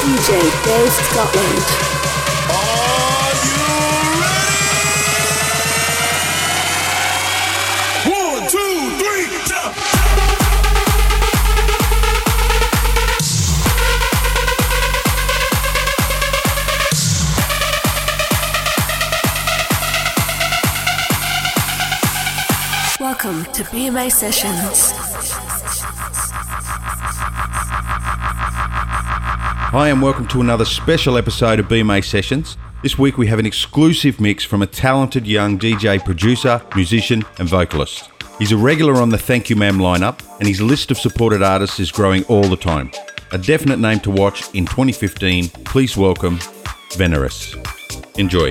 DJ Dave Scotland. Are you ready? One, two, three, jump! Welcome to BMA Sessions. Hi, and welcome to another special episode of BMA Sessions. This week we have an exclusive mix from a talented young DJ producer, musician, and vocalist. He's a regular on the Thank You Ma'am lineup, and his list of supported artists is growing all the time. A definite name to watch in 2015. Please welcome Venerus. Enjoy.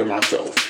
enjoy myself.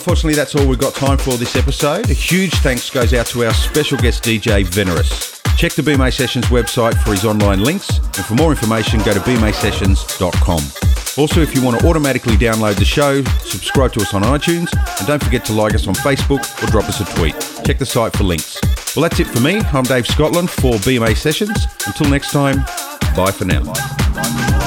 Unfortunately, that's all we've got time for this episode. A huge thanks goes out to our special guest DJ, Venerous. Check the BMA Sessions website for his online links, and for more information, go to bmasessions.com. Also, if you want to automatically download the show, subscribe to us on iTunes, and don't forget to like us on Facebook or drop us a tweet. Check the site for links. Well, that's it for me. I'm Dave Scotland for BMA Sessions. Until next time, bye for now.